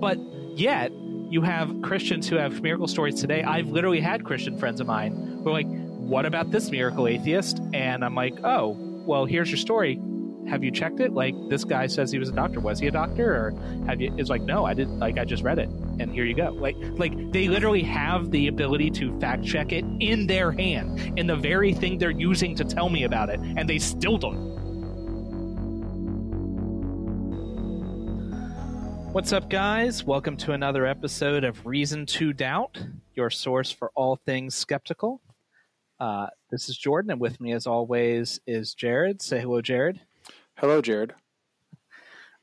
But yet, you have Christians who have miracle stories today. I've literally had Christian friends of mine who are like, "What about this miracle atheist?" And I'm like, "Oh, well, here's your story. Have you checked it? Like, this guy says he was a doctor. Was he a doctor, or have you?" It's like, "No, I didn't. Like, I just read it, and here you go." Like, like they literally have the ability to fact check it in their hand, in the very thing they're using to tell me about it, and they still don't. What's up, guys? Welcome to another episode of Reason to Doubt, your source for all things skeptical. Uh, this is Jordan, and with me, as always, is Jared. Say hello, Jared. Hello, Jared.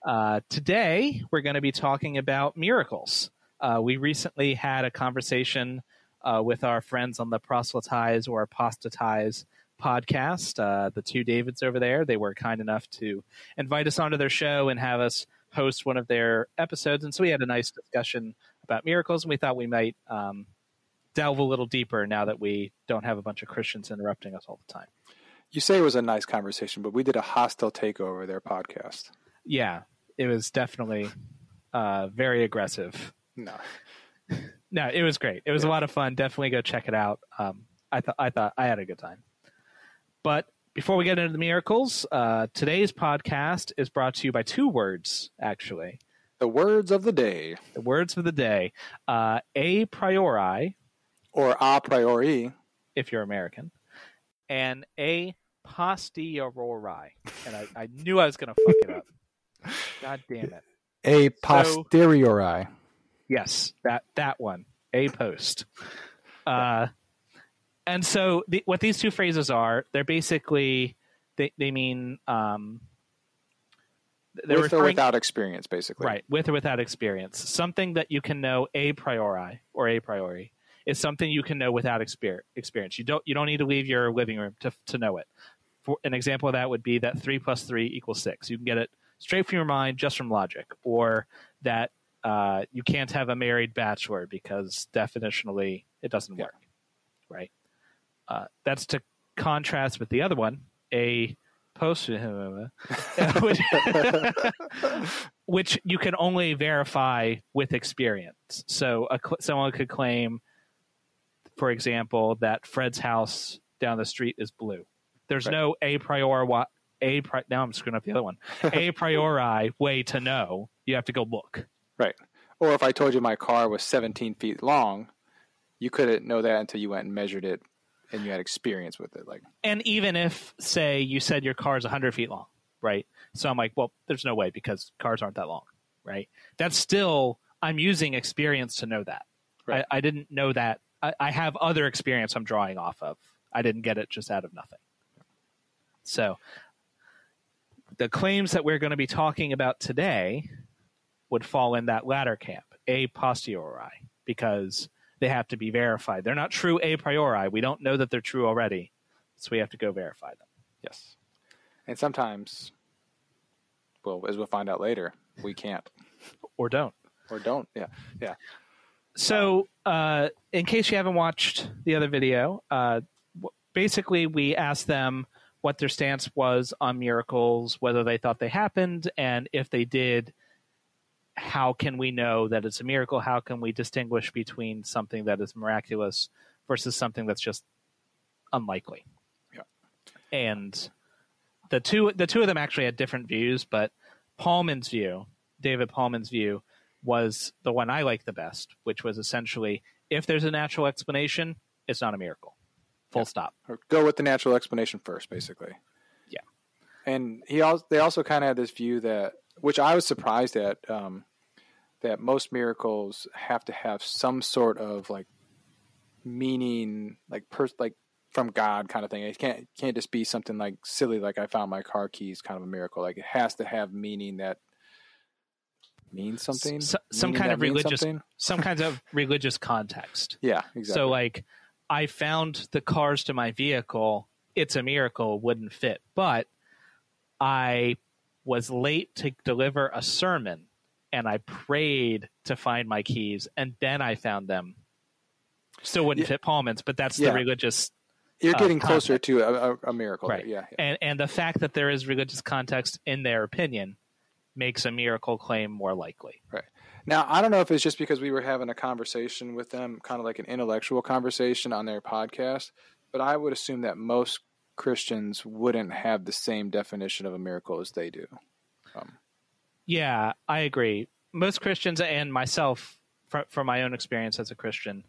Uh, today, we're going to be talking about miracles. Uh, we recently had a conversation uh, with our friends on the Proselytize or Apostatize podcast, uh, the two Davids over there. They were kind enough to invite us onto their show and have us host one of their episodes, and so we had a nice discussion about miracles, and we thought we might um, delve a little deeper now that we don't have a bunch of Christians interrupting us all the time. You say it was a nice conversation, but we did a hostile takeover of their podcast. Yeah, it was definitely uh, very aggressive. No, no, it was great. It was yeah. a lot of fun. Definitely go check it out. Um, I thought I thought I had a good time. But before we get into the miracles, uh, today's podcast is brought to you by two words, actually. The words of the day. The words of the day. Uh, a priori. Or a priori. If you're American. And a posteriori. And I, I knew I was going to fuck it up. God damn it. A posteriori. So, yes, that, that one. A post. Uh, and so the, what these two phrases are, they're basically they they mean um, they're with or without experience, basically. Right, with or without experience. Something that you can know a priori or a priori is something you can know without experience. You don't you don't need to leave your living room to to know it. For an example of that would be that three plus three equals six. You can get it straight from your mind, just from logic, or that uh, you can't have a married bachelor because definitionally it doesn't yeah. work. Right. Uh, that's to contrast with the other one, a post, which, which you can only verify with experience. So a, someone could claim, for example, that Fred's house down the street is blue. There's right. no a priori a pri- now I'm screwing up the other one. A priori way to know. You have to go look. Right. Or if I told you my car was 17 feet long, you couldn't know that until you went and measured it and you had experience with it like. And even if say you said your car is 100 feet long right? So i'm like well there's no way because cars aren't that long right? That's still i'm using experience to know that. Right. I, I, didn't know that. I, I have other experience i'm drawing off of. I didn't get it just out of nothing. So the claims that we're going to be talking about today would fall in that latter camp a posteriori because they have to be verified. They're not true a priori. We don't know that they're true already, so we have to go verify them. Yes, and sometimes, well, as we'll find out later, we can't or don't or don't. Yeah, yeah. So, uh, in case you haven't watched the other video, uh, basically we asked them what their stance was on miracles, whether they thought they happened, and if they did, how can we know that it's a miracle? How can we distinguish between something that is miraculous versus something that's just unlikely? Yeah. And the two the two of them actually had different views, but Paulman's view, David Paulman's view, was the one I liked the best, which was essentially if there's a natural explanation, it's not a miracle. Full yeah. stop. Or go with the natural explanation first, basically. Yeah. And he also they also kind of had this view that which I was surprised at um, that most miracles have to have some sort of like meaning, like per like from God kind of thing. It can't can't just be something like silly, like I found my car keys, kind of a miracle. Like it has to have meaning that means something. S- some kind of religious, some kinds of religious context. Yeah, exactly. So like, I found the cars to my vehicle. It's a miracle. Wouldn't fit, but I was late to deliver a sermon and I prayed to find my keys and then I found them. Still wouldn't yeah. fit Poelman's, but that's yeah. the religious. You're uh, getting closer to a, a, miracle, right? Yeah, yeah, and and the fact that there is religious context in their opinion makes a miracle claim more likely. Right. Now, I don't know if it's just because we were having a conversation with them, kind of like an intellectual conversation on their podcast, but I would assume that most Christians wouldn't have the same definition of a miracle as they do. Um, yeah, I agree. Most Christians and myself, from my own experience as a Christian,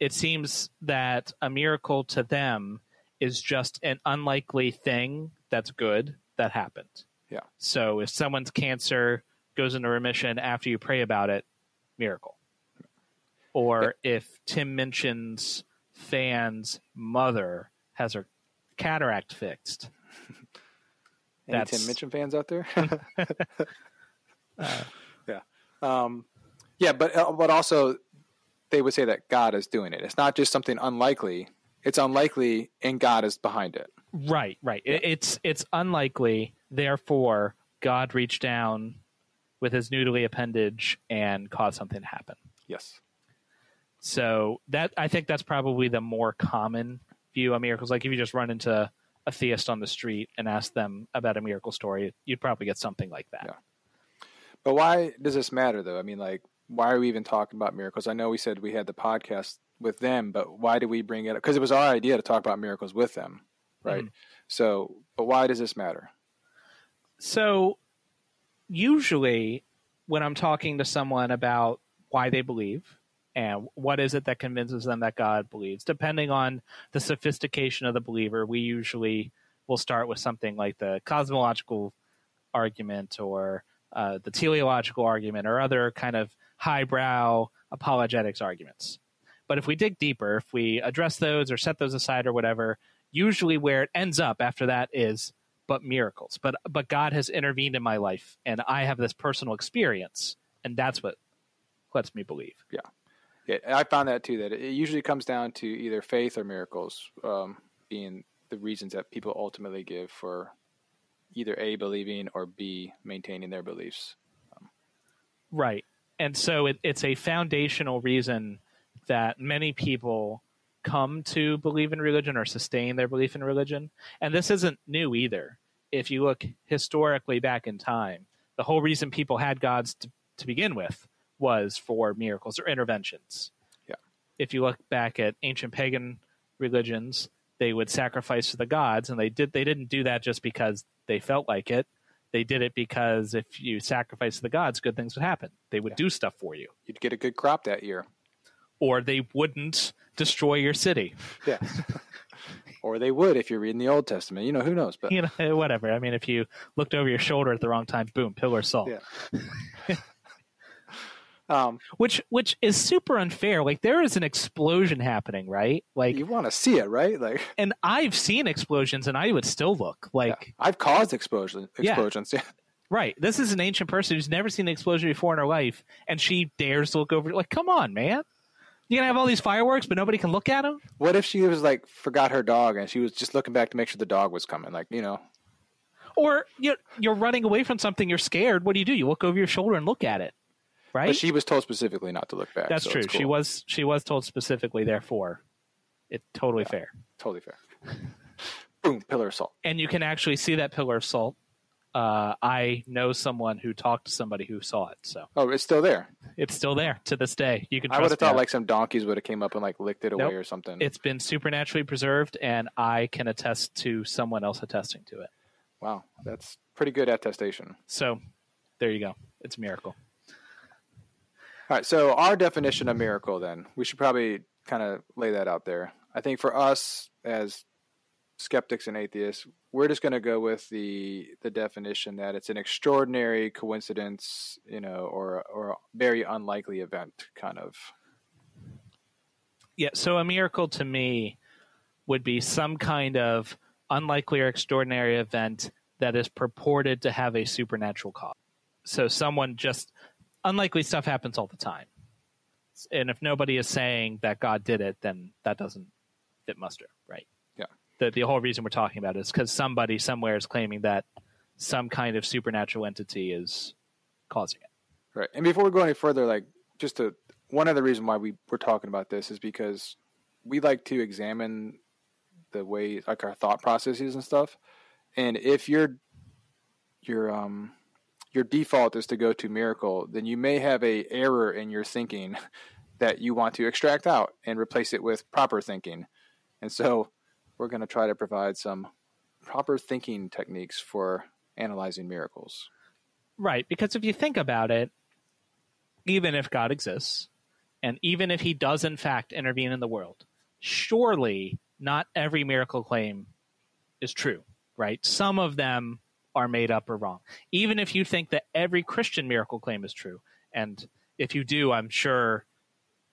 it seems that a miracle to them is just an unlikely thing that's good that happened. Yeah. So if someone's cancer goes into remission after you pray about it, miracle. Or yeah. if Tim Minchin's fans' mother has her cataract fixed. Any. Tim Minchin fans out there? uh, yeah. Um, yeah, but uh, but also they would say that God is doing it. It's not just something unlikely. It's unlikely, and God is behind it. Right, right. Yeah. It's it's unlikely. Therefore, God reached down with his noodly appendage and caused something to happen. Yes. So that I think that's probably the more common view of miracles. Like if you just run into a theist on the street and ask them about a miracle story, you'd probably get something like that. Yeah. But why does this matter though? I mean, like why are we even talking about miracles? I know we said we had the podcast with them, but why do we bring it up? Because it was our idea to talk about miracles with them, right? Mm-hmm. So, but why does this matter? So, usually when I'm talking to someone about why they believe and what is it that convinces them that God believes, depending on the sophistication of the believer, we usually will start with something like the cosmological argument or uh, the teleological argument or other kind of highbrow apologetics arguments. But if we dig deeper, if we address those or set those aside or whatever, usually where it ends up after that is but miracles. But but God has intervened in my life and I have this personal experience and that's what lets me believe. Yeah. Yeah, I found that too. That it usually comes down to either faith or miracles um, being the reasons that people ultimately give for either a believing or b maintaining their beliefs. Um, right, and so it, it's a foundational reason that many people come to believe in religion or sustain their belief in religion. And this isn't new either. If you look historically back in time, the whole reason people had gods to, to begin with was for miracles or interventions. Yeah. If you look back at ancient pagan religions, they would sacrifice to the gods and they did they didn't do that just because they felt like it they did it because if you sacrifice to the gods, good things would happen. They would yeah. do stuff for you. You'd get a good crop that year. Or they wouldn't destroy your city. Yeah. or they would if you're reading the Old Testament. You know, who knows? But you know, whatever. I mean, if you looked over your shoulder at the wrong time, boom, pillar salt. Yeah. Um, which which is super unfair. Like there is an explosion happening, right? Like you want to see it, right? Like, and I've seen explosions, and I would still look like yeah. I've caused explosion explosions. Yeah. yeah. Right. This is an ancient person who's never seen an explosion before in her life, and she dares to look over. Like, come on, man! You're gonna have all these fireworks, but nobody can look at them. What if she was like forgot her dog and she was just looking back to make sure the dog was coming? Like, you know. Or you're, you're running away from something. You're scared. What do you do? You look over your shoulder and look at it right? But she was told specifically not to look back. That's so true. Cool. She was she was told specifically. Therefore, it's totally yeah, fair. Totally fair. Boom, pillar of salt. And you can actually see that pillar of salt. Uh, I know someone who talked to somebody who saw it. So oh, it's still there. It's still there to this day. You can. I would have thought like some donkeys would have came up and like licked it nope. away or something. It's been supernaturally preserved, and I can attest to someone else attesting to it. Wow, that's pretty good attestation. So, there you go. It's a miracle. All right. So our definition of miracle, then we should probably kind of lay that out there. I think for us as skeptics and atheists, we're just going to go with the the definition that it's an extraordinary coincidence, you know, or or very unlikely event, kind of. Yeah. So a miracle to me would be some kind of unlikely or extraordinary event that is purported to have a supernatural cause. So someone just unlikely stuff happens all the time. And if nobody is saying that God did it, then that doesn't fit muster, right? Yeah. The the whole reason we're talking about it is because somebody somewhere is claiming that some kind of supernatural entity is causing it. Right. And before we go any further, like just to one other reason why we we're talking about this is because we like to examine the way like our thought processes and stuff. And if you're you're um your default is to go to miracle, then you may have a error in your thinking that you want to extract out and replace it with proper thinking. And so we're going to try to provide some proper thinking techniques for analyzing miracles. Right, because if you think about it, even if God exists, and even if he does in fact intervene in the world, surely not every miracle claim is true, right? Some of them are made up or wrong. Even if you think that every Christian miracle claim is true, and if you do, I'm sure,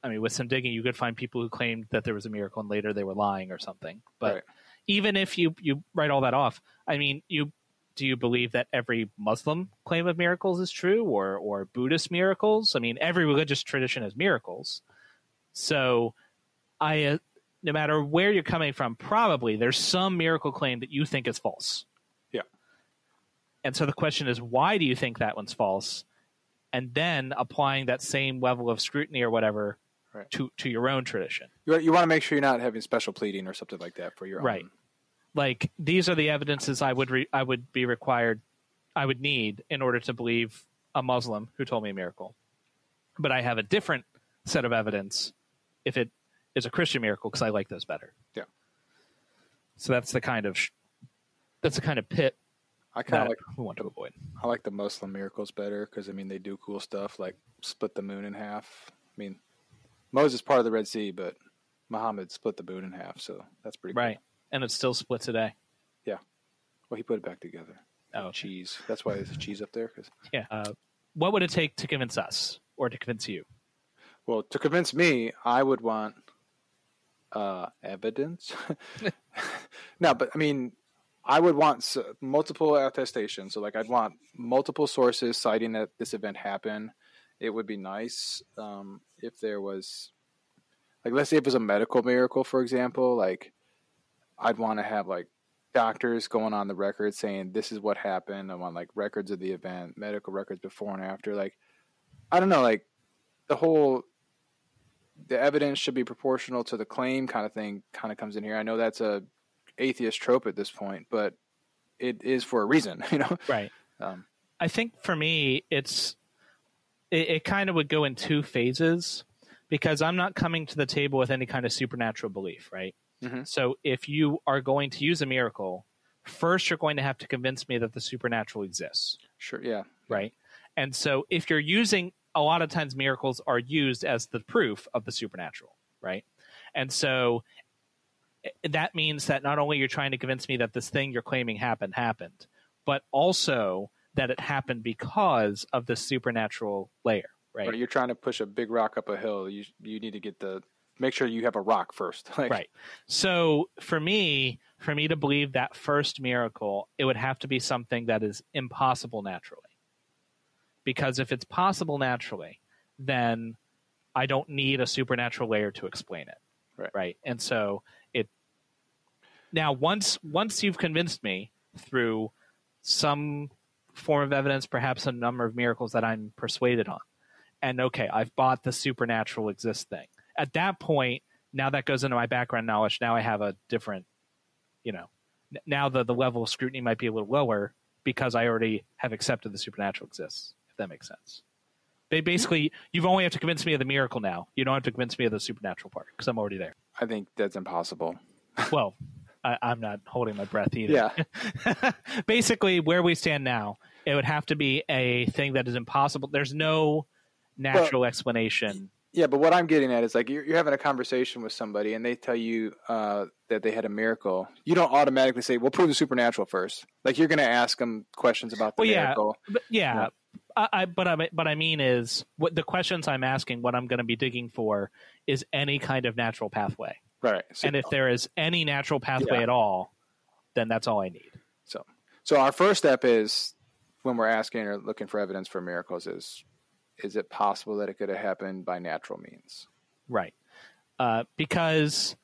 I mean, with some digging, you could find people who claimed that there was a miracle and later they were lying or something. But right. even if you you write all that off, I mean, you do you believe that every Muslim claim of miracles is true, or or Buddhist miracles? I mean, every religious tradition has miracles. So, I uh, no matter where you're coming from, probably there's some miracle claim that you think is false. And so the question is, why do you think that one's false? And then applying that same level of scrutiny or whatever right. to to your own tradition. You, you want to make sure you're not having special pleading or something like that for your own. right. own. Like these are the evidences I would re- I would be required, I would need in order to believe a Muslim who told me a miracle. But I have a different set of evidence if it is a Christian miracle because I like those better. Yeah. So that's the kind of that's the kind of pit I kind of like we want to avoid. I like the Muslim miracles better because I mean they do cool stuff like split the moon in half. I mean Moses part of the Red Sea, but Muhammad split the moon in half, so that's pretty right. Cool. And it's still split today. Yeah. Well, he put it back together. Oh, okay. cheese. That's why there's a cheese up there. Cause... Yeah. Uh, what would it take to convince us or to convince you? Well, to convince me, I would want uh, evidence. no, but I mean, I would want multiple attestations. So, like, I'd want multiple sources citing that this event happened. It would be nice um, if there was, like, let's say if it was a medical miracle, for example. Like, I'd want to have like doctors going on the record saying this is what happened. I want like records of the event, medical records before and after. Like, I don't know, like the whole the evidence should be proportional to the claim kind of thing kind of comes in here. I know that's a atheist trope at this point, but it is for a reason, you know. Right. Um, I think for me, it's it, it kind of would go in two phases because I'm not coming to the table with any kind of supernatural belief, right? Mm-hmm. So if you are going to use a miracle, first you're going to have to convince me that the supernatural exists. Sure. Yeah. Right. And so if you're using a lot of times miracles are used as the proof of the supernatural, right? And so that means that not only you're trying to convince me that this thing you're claiming happened happened, but also that it happened because of the supernatural layer, right? But you're trying to push a big rock up a hill. You you need to get the make sure you have a rock first. like, right. So for me, for me to believe that first miracle, it would have to be something that is impossible naturally. Because if it's possible naturally, then I don't need a supernatural layer to explain it. Right. Right. And so now once once you've convinced me through some form of evidence, perhaps a number of miracles that I'm persuaded on, and okay, I've bought the supernatural exist thing at that point, now that goes into my background knowledge. Now I have a different, you know, now the, the level of scrutiny might be a little lower because I already have accepted the supernatural exists, if that makes sense. They basically, you've only have to convince me of the miracle now. You don't have to convince me of the supernatural part because I'm already there. I think that's impossible. well, I, am not holding my breath either. Yeah. basically, where we stand now, it would have to be a thing that is impossible. There's no natural well, explanation yeah, but what I'm getting at is like you're, you're having a conversation with somebody and they tell you uh, that they had a miracle. You don't automatically say, "Well, prove the supernatural first. Like you're going to ask them questions about the well, miracle. Yeah, but yeah, yeah. I, I, but I, but I mean is what the questions I'm asking. What I'm going to be digging for is any kind of natural pathway. Right. So, and if there is any natural pathway yeah. at all, then that's all I need. So, so our first step is when we're asking or looking for evidence for miracles is is it possible that it could have happened by natural means? Right. Uh, because,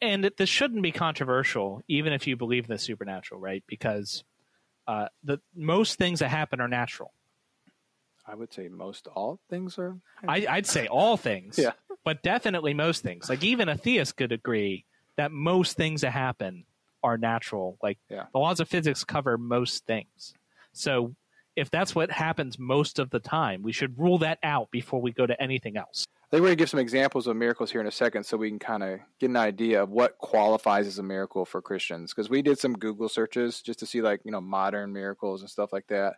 and this shouldn't be controversial, even if you believe in the supernatural, right? Because uh, the most things that happen are natural. I would say most all things are. I, I'd say all things. yeah. But definitely most things. Like even a theist could agree that most things that happen are natural. Like yeah. the laws of physics cover most things. So if that's what happens most of the time, we should rule that out before we go to anything else. I think we're going to give some examples of miracles here in a second so we can kind of get an idea of what qualifies as a miracle for Christians. Because we did some Google searches just to see, like, you know, modern miracles and stuff like that.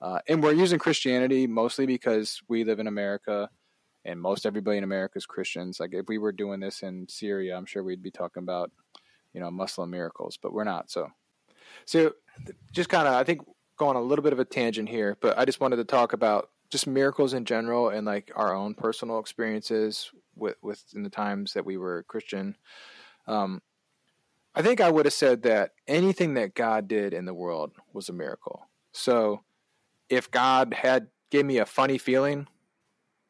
Uh, and we're using Christianity mostly because we live in America and most everybody in America is Christians. Like, if we were doing this in Syria, I'm sure we'd be talking about, you know, Muslim miracles, but we're not. So, so just kind of, I think, going a little bit of a tangent here, but I just wanted to talk about just miracles in general and like our own personal experiences with with in the times that we were Christian. Um, I think I would have said that anything that God did in the world was a miracle. So if God had gave me a funny feeling,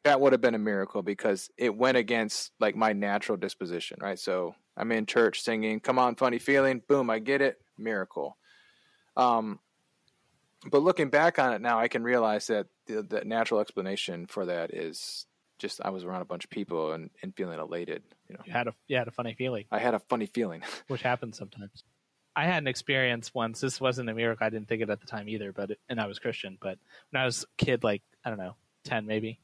that would have been a miracle because it went against like my natural disposition, right? So I'm in church singing, "Come on, funny feeling." Boom, I get it. Miracle. Um, but looking back on it now, I can realize that the, the, natural explanation for that is just I was around a bunch of people and, and feeling elated. You know, you had a you had a funny feeling. I had a funny feeling, which happens sometimes. I had an experience once. This wasn't a miracle. I didn't think it at the time either, but it, and I was Christian. But when I was a kid, like I don't know, ten maybe,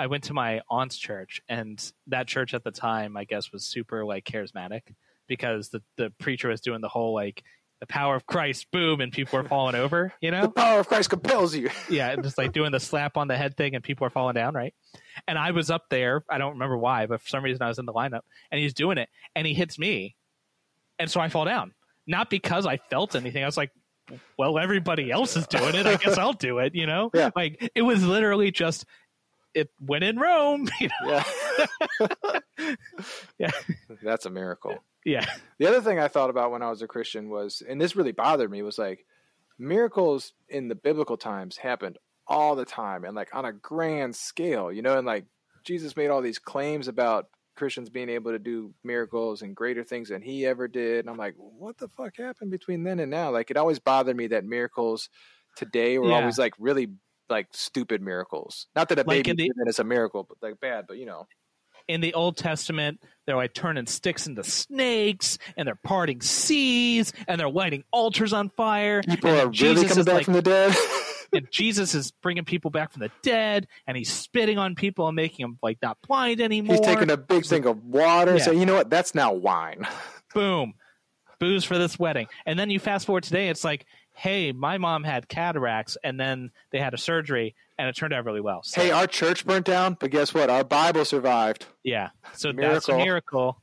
I went to my aunt's church, and that church at the time, I guess, was super like charismatic because the the preacher was doing the whole like the power of Christ, boom, and people are falling over, you know? The power of Christ compels you. yeah, just like doing the slap on the head thing and people are falling down, right? And I was up there, I don't remember why, but for some reason I was in the lineup and he's doing it and he hits me. And so I fall down. Not because I felt anything. I was like, well, everybody else is doing it. I guess I'll do it, you know? Yeah. Like it was literally just it went in Rome. You know? Yeah. yeah. That's a miracle. Yeah. The other thing I thought about when I was a Christian was, and this really bothered me, was like miracles in the biblical times happened all the time and like on a grand scale, you know, and like Jesus made all these claims about Christians being able to do miracles and greater things than he ever did. And I'm like, what the fuck happened between then and now? Like it always bothered me that miracles today were yeah. always like really like stupid miracles. Not that a like baby the, is a miracle, but like bad, but you know in the Old Testament, they're like turning sticks into snakes, and they're parting seas, and they're lighting altars on fire. People are Jesus really coming back like, from the dead. and Jesus is bringing people back from the dead, and he's spitting on people and making them like not blind anymore. He's taking a big thing of water, yeah. so you know what? That's now wine. Boom, booze for this wedding. And then you fast forward today, it's like, hey, my mom had cataracts, and then they had a surgery, and it turned out really well. So, hey, our church burnt down, but guess what? Our Bible survived. Yeah, so that's a miracle.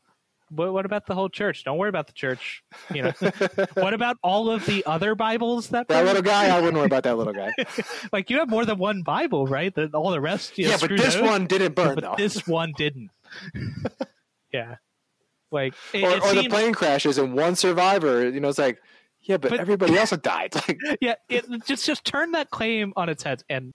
What, what about the whole church? Don't worry about the church. You know, what about all of the other Bibles that that little guy? I wouldn't worry about that little guy. like you have more than one Bible, right? The, all the rest, yeah, but this out. one didn't burn. But though. this one didn't. yeah, like it, or, it or the plane crashes and one survivor. You know, it's like. Yeah, but, but everybody else had died. Yeah, it just just turn that claim on its head and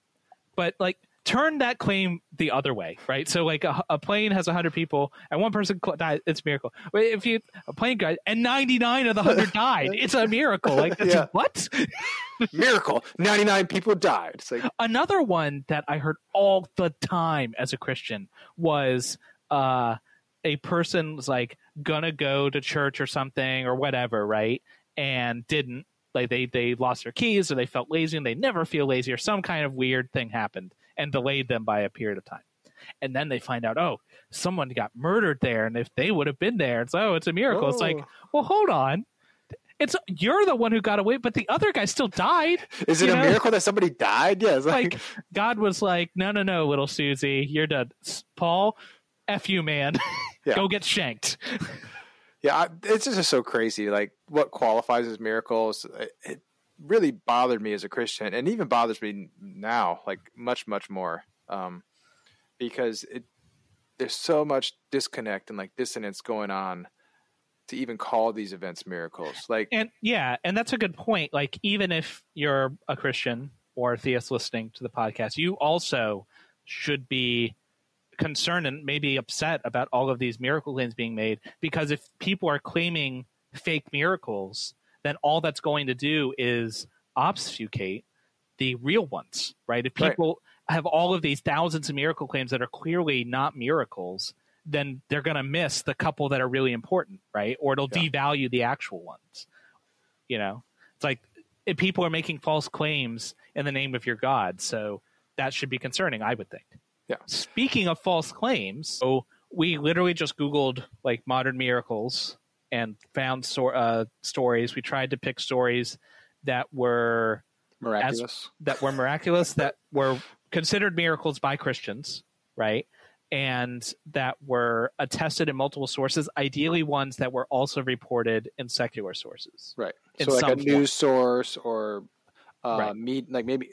but like turn that claim the other way, right? So like a, a plane has hundred people and one person died, it's a miracle. But if you a plane guy and ninety nine of the hundred died, it's a miracle. Like yeah. what? miracle. Ninety nine people died. Like... Another one that I heard all the time as a Christian was uh, a was like gonna go to church or something or whatever, right? And didn't like they they lost their keys or they felt lazy and they never feel lazy or some kind of weird thing happened and delayed them by a period of time and then they find out oh someone got murdered there and if they would have been there it's oh it's a miracle oh. it's like oh. well hold on it's you're the one who got away, but the other guy still died. Is it a know? miracle that somebody died? Yeah, like... like God was like, no, no, no, little Susie, you're done. Paul, f you, man, yeah. go get shanked. Yeah, it's just so crazy. Like what qualifies as miracles. It really bothered me as a Christian, and even bothers me now, like much, much more, um, because it there's so much disconnect and like dissonance going on to even call these events miracles. Like, and yeah, and that's a good point. Like, even if you're a Christian or a theist listening to the podcast, you also should be concerned and maybe upset about all of these miracle claims being made because if people are claiming fake miracles, then all that's going to do is obfuscate the real ones, right? If people right. have all of these thousands of miracle claims that are clearly not miracles, then they're going to miss the couple that are really important, right? Or it'll yeah. devalue the actual ones. You know, it's like if people are making false claims in the name of your God. So that should be concerning, I would think. Yeah. Speaking of false claims, so we literally just Googled like modern miracles and found so, uh, stories. We tried to pick stories that were Miraculous. as, that were miraculous, that were considered miracles by Christians, right? And that were attested in multiple sources, ideally ones that were also reported in secular sources. right. in So like a some news source or uh, Right. meet like maybe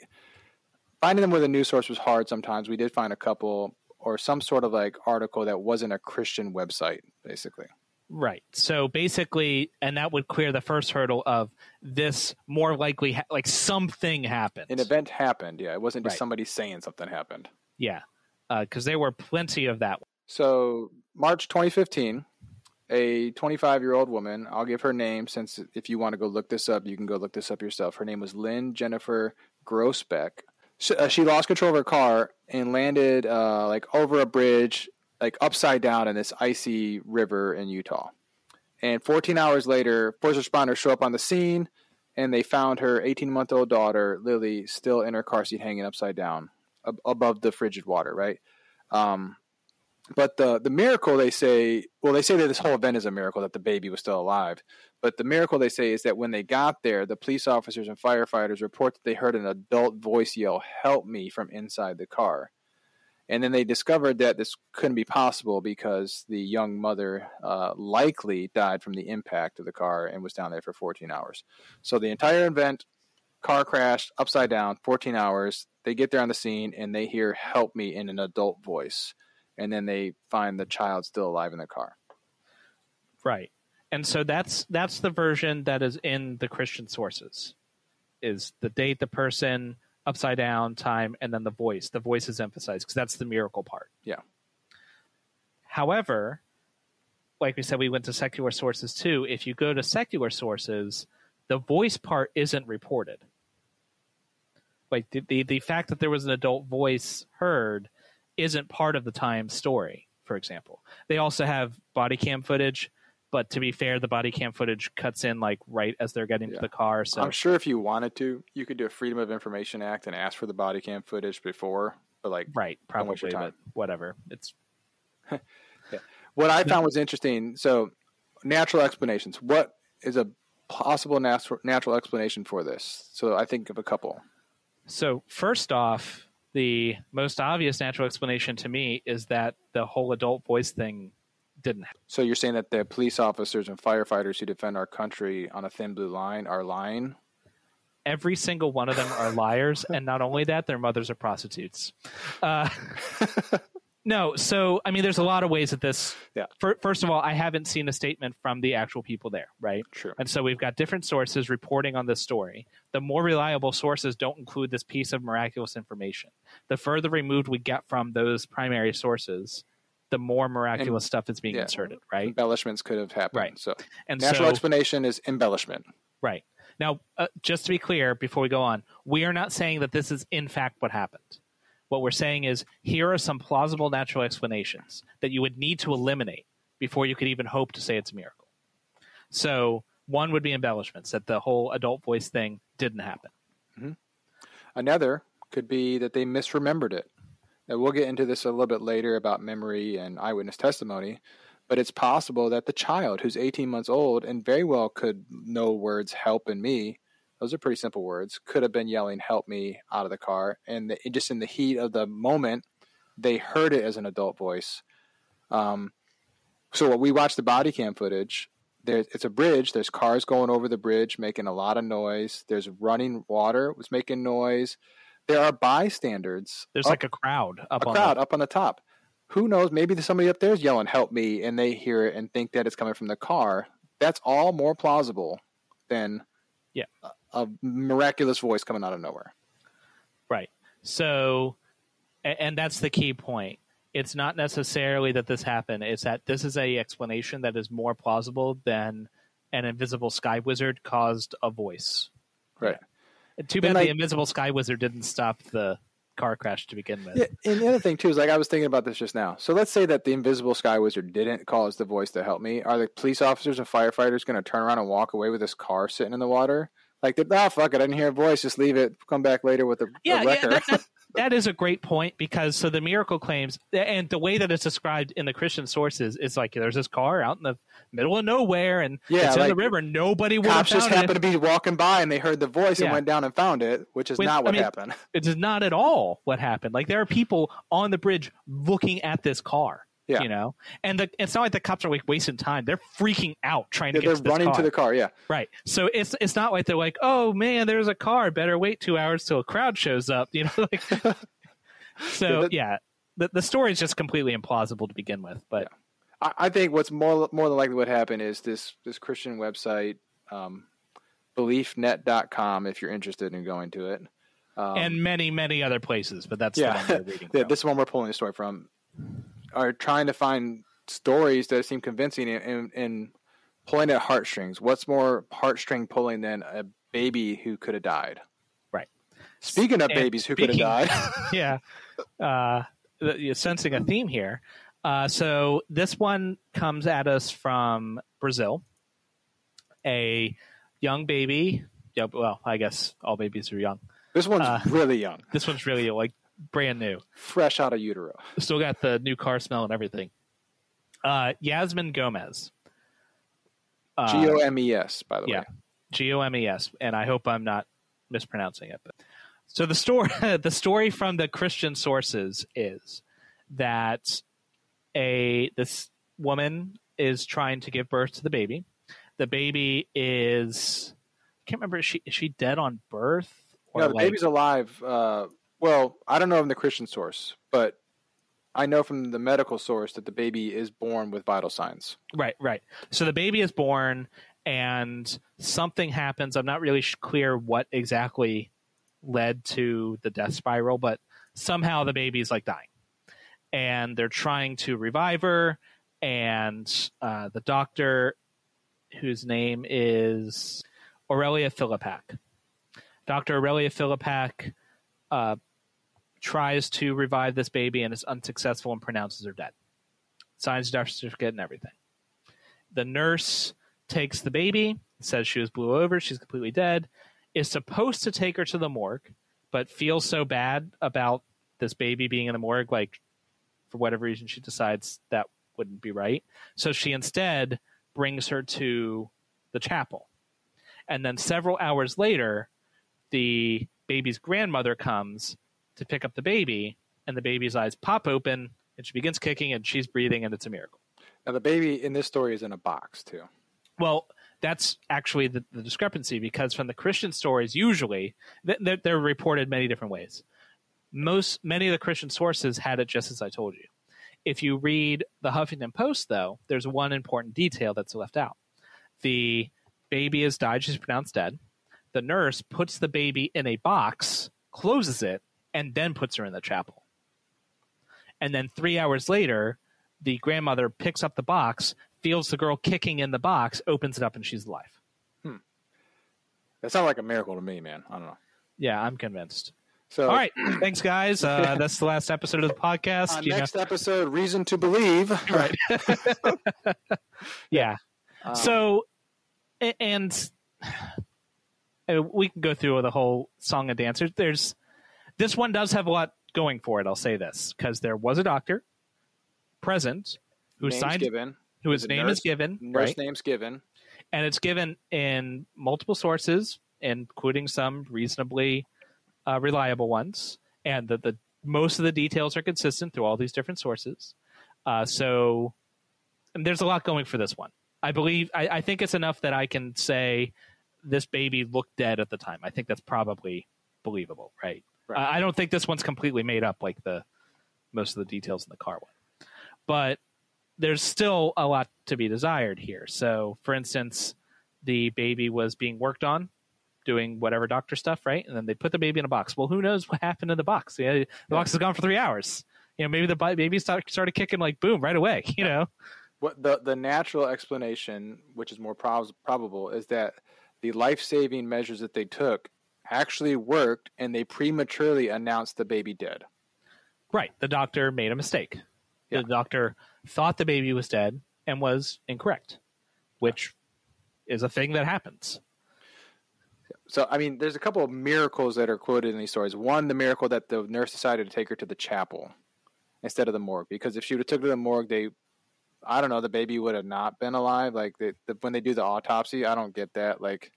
finding them with a news source was hard sometimes. We did find a couple or some sort of like article that wasn't a Christian website, basically. Right. So basically, and that would clear the first hurdle of this more likely, ha- like something happened. An event happened. Yeah, it wasn't just Right. somebody saying something happened. Yeah. Uh, because there were plenty of that. So, March 2015, a 25 year old woman, I'll give her name since if you want to go look this up, you can go look this up yourself. Her name was Lynn Jennifer Groesbeck. She, uh, she lost control of her car and landed uh, like over a bridge, like upside down in this icy river in Utah. And 14 hours later, first responders show up on the scene and they found her 18 month old daughter, Lily, still in her car seat hanging upside down ab- above the frigid water, right? Um, but the the miracle they say, well, they say that this whole event is a miracle that the baby was still alive. But the miracle they say is that when they got there, the police officers and firefighters report that they heard an adult voice yell, "Help me!" from inside the car. And then they discovered that this couldn't be possible because the young mother uh, likely died from the impact of the car and was down there for 14 hours. So the entire event, car crashed upside down, 14 hours. They get there on the scene and they hear "Help me" in an adult voice and then they find the child still alive in the car. Right. And so that's that's the version that is in the Christian sources. Is the date, the person, upside down, time, and then the voice. The voice is emphasized because that's the miracle part. Yeah. However, like we said, we went to secular sources too. If you go to secular sources, the voice part isn't reported. Like the, the, the fact that there was an adult voice heard isn't part of the time story, for example. They also have body cam footage, but to be fair, the body cam footage cuts in like right as they're getting Yeah. to the car. So I'm sure if you wanted to, you could do a Freedom of Information Act and ask for the body cam footage before. But like, right, Don't waste your probably, but whatever. It's what I found was interesting. So, natural explanations. What is a possible natural natural explanation for this? So, I think of a couple. So, first off, the most obvious natural explanation to me is that the whole adult voice thing didn't happen. So, you're saying that the police officers and firefighters who defend our country on a thin blue line are lying? Every single one of them are liars, and not only that, their mothers are prostitutes. Uh, no, so I mean, there's a lot of ways that this. Yeah. fir- first of all, I haven't seen a statement from the actual people there, right? True. And so we've got different sources reporting on this story. The more reliable sources don't include this piece of miraculous information. The further removed we get from those primary sources, the more miraculous stuff is being yeah. inserted, right? Embellishments could have happened. Right. So, And natural so, explanation is embellishment. right now, uh, just to be clear, before we go on, we are not saying that this is in fact what happened. What we're saying is here are some plausible natural explanations that you would need to eliminate before you could even hope to say it's a miracle. So one would be embellishments that the whole adult voice thing didn't happen. Mm-hmm. Another could be that they misremembered it. Now, we'll get into this a little bit later about memory and eyewitness testimony, but it's possible that the child, who's 18 months old and very well could know words help and me, those are pretty simple words, could have been yelling help me out of the car. And the, just in the heat of the moment, they heard it as an adult voice. Um, so we watched the body cam footage, there's it's a bridge. There's cars going over the bridge, making a lot of noise. There's running water was making noise. There are bystanders. There's up- like a crowd up a on crowd the, up on the top. Who knows? Maybe somebody up there is yelling "Help me!" and they hear it and think that it's coming from the car. That's all more plausible than Yeah. A, miraculous voice coming out of nowhere. right. So, and that's the key point. It's not necessarily that this happened. It's that this is a explanation that is more plausible than an invisible sky wizard caused a voice. Right. And Too bad the invisible sky wizard didn't stop the car crash to begin with. Yeah, and the other thing too is like I was thinking about this just now. So let's say that the invisible sky wizard didn't cause the voice to help me. Are the police officers and firefighters going to turn around and walk away with this car sitting in the water Like, oh fuck it, I didn't hear a voice. Just leave it. Come back later with a, yeah, a yeah record. that, that, that is a great point because so the miracle claims and the way that it's described in the Christian sources is like there's this car out in the middle of nowhere and Yeah, it's in the river. Nobody would Cops just happened it. to be walking by and they heard the voice Yeah. and went down and found it, which is not I what mean, happened. It is not at all what happened. Like there are people on the bridge looking at this car. Yeah. You know, and the, it's not like the cops are like wasting time. They're freaking out trying to Yeah, get they're to running car. to the car. Yeah, Right. So it's it's not like they're like, oh man, there's a car. Better wait two hours till a crowd shows up. You know, like. so Yeah, yeah, the the story is just completely implausible to begin with. But I, I think what's more more than likely what happened is this this Christian website, um, BeliefNet.com. If you're interested in going to it, um, and many many other places. But that's yeah, the one we're reading. yeah, this one we're pulling the story from, are trying to find stories that seem convincing and, and, and pulling at heartstrings. What's more heartstring pulling than a baby who could have died? Right. Speaking of And babies who could have died, yeah, uh, you're sensing a theme here. Uh, so this one comes at us from Brazil. A young baby. Yeah, well, I guess all babies are young. this one's Uh, really young, This one's really like brand new. fresh out of utero. Still got the new car smell and everything. Uh, Yasmin Gomes. Uh, G O M E S, by the yeah. way. G O M E S, and I hope I'm not mispronouncing it. But so the story, the story from the Christian sources is that a this woman is trying to give birth to the baby. The baby is I can't remember is she is she dead on birth or No, the like, baby's alive. Uh, well, I don't know from the Christian source, but I know from the medical source that the baby is born with vital signs. Right, right. So the baby is born, and something happens. I'm not really clear what exactly led to the death spiral, but somehow the baby's like dying, and they're trying to revive her. And uh, the doctor, whose name is Aurelia Philippak, Doctor Aurelia Philippak, uh, tries to revive this baby and is unsuccessful and pronounces her dead. Signs death certificate and everything. The nurse takes the baby, says she was blew over, she's completely dead, is supposed to take her to the morgue, but feels so bad about this baby being in the morgue, like for whatever reason she decides that wouldn't be right. So she instead brings her to the chapel. And then several hours later, the baby's grandmother comes to pick up the baby, and the baby's eyes pop open, and she begins kicking, and she's breathing, and it's a miracle. Now, the baby in this story is in a box too. Well, that's actually the, the discrepancy because from the Christian stories, usually they're, they're reported many different ways. Most many of the Christian sources had it just as I told you. If you read the Huffington Post, though, there's one important detail that's left out. The baby is died; she's pronounced dead. The nurse puts the baby in a box, closes it, and then puts her in the chapel. And then three hours later, the grandmother picks up the box, feels the girl kicking in the box, opens it up, and she's alive. That sounds like a miracle to me, man. I don't know. Yeah, I'm convinced. So, All right, thanks, guys. Uh, that's the last episode of the podcast. on You know- next episode, reason to believe. right? yeah. Um, So, a- and uh, we can go through the whole song and dance. There's- There's this one does have a lot going for it. I'll say this because there was a doctor present who name's signed, given. whose the name nurse- is given, Nurse right? name's given. and it's given in multiple sources, including some reasonably uh, reliable ones, and the, the most of the details are consistent through all these different sources. Uh, so and there's a lot going for this one. I believe I, I think it's enough that I can say this baby looked dead at the time. I think that's probably believable, right? Right. Uh, I don't think this one's completely made up like the most of the details in the car one, but there's still a lot to be desired here. So, for instance, the baby was being worked on, doing whatever doctor stuff, right? And then they put the baby in a box. Well, who knows what happened in the box? Yeah, the box is gone for three hours. You know, maybe the baby started kicking like boom right away. You know, What the the natural explanation, which is more prob- probable, is that the life saving measures that they took actually worked, and they prematurely announced the baby dead. right? The doctor made a mistake. Yeah. The doctor thought the baby was dead and was incorrect, which is a thing that happens. so I mean, there's a couple of miracles that are quoted in these stories. One, the miracle that the nurse decided to take her to the chapel instead of the morgue, because if she would have took her to the morgue, they, I don't know, the baby would have not been alive. Like the, the, when they do the autopsy, I don't get that. Like,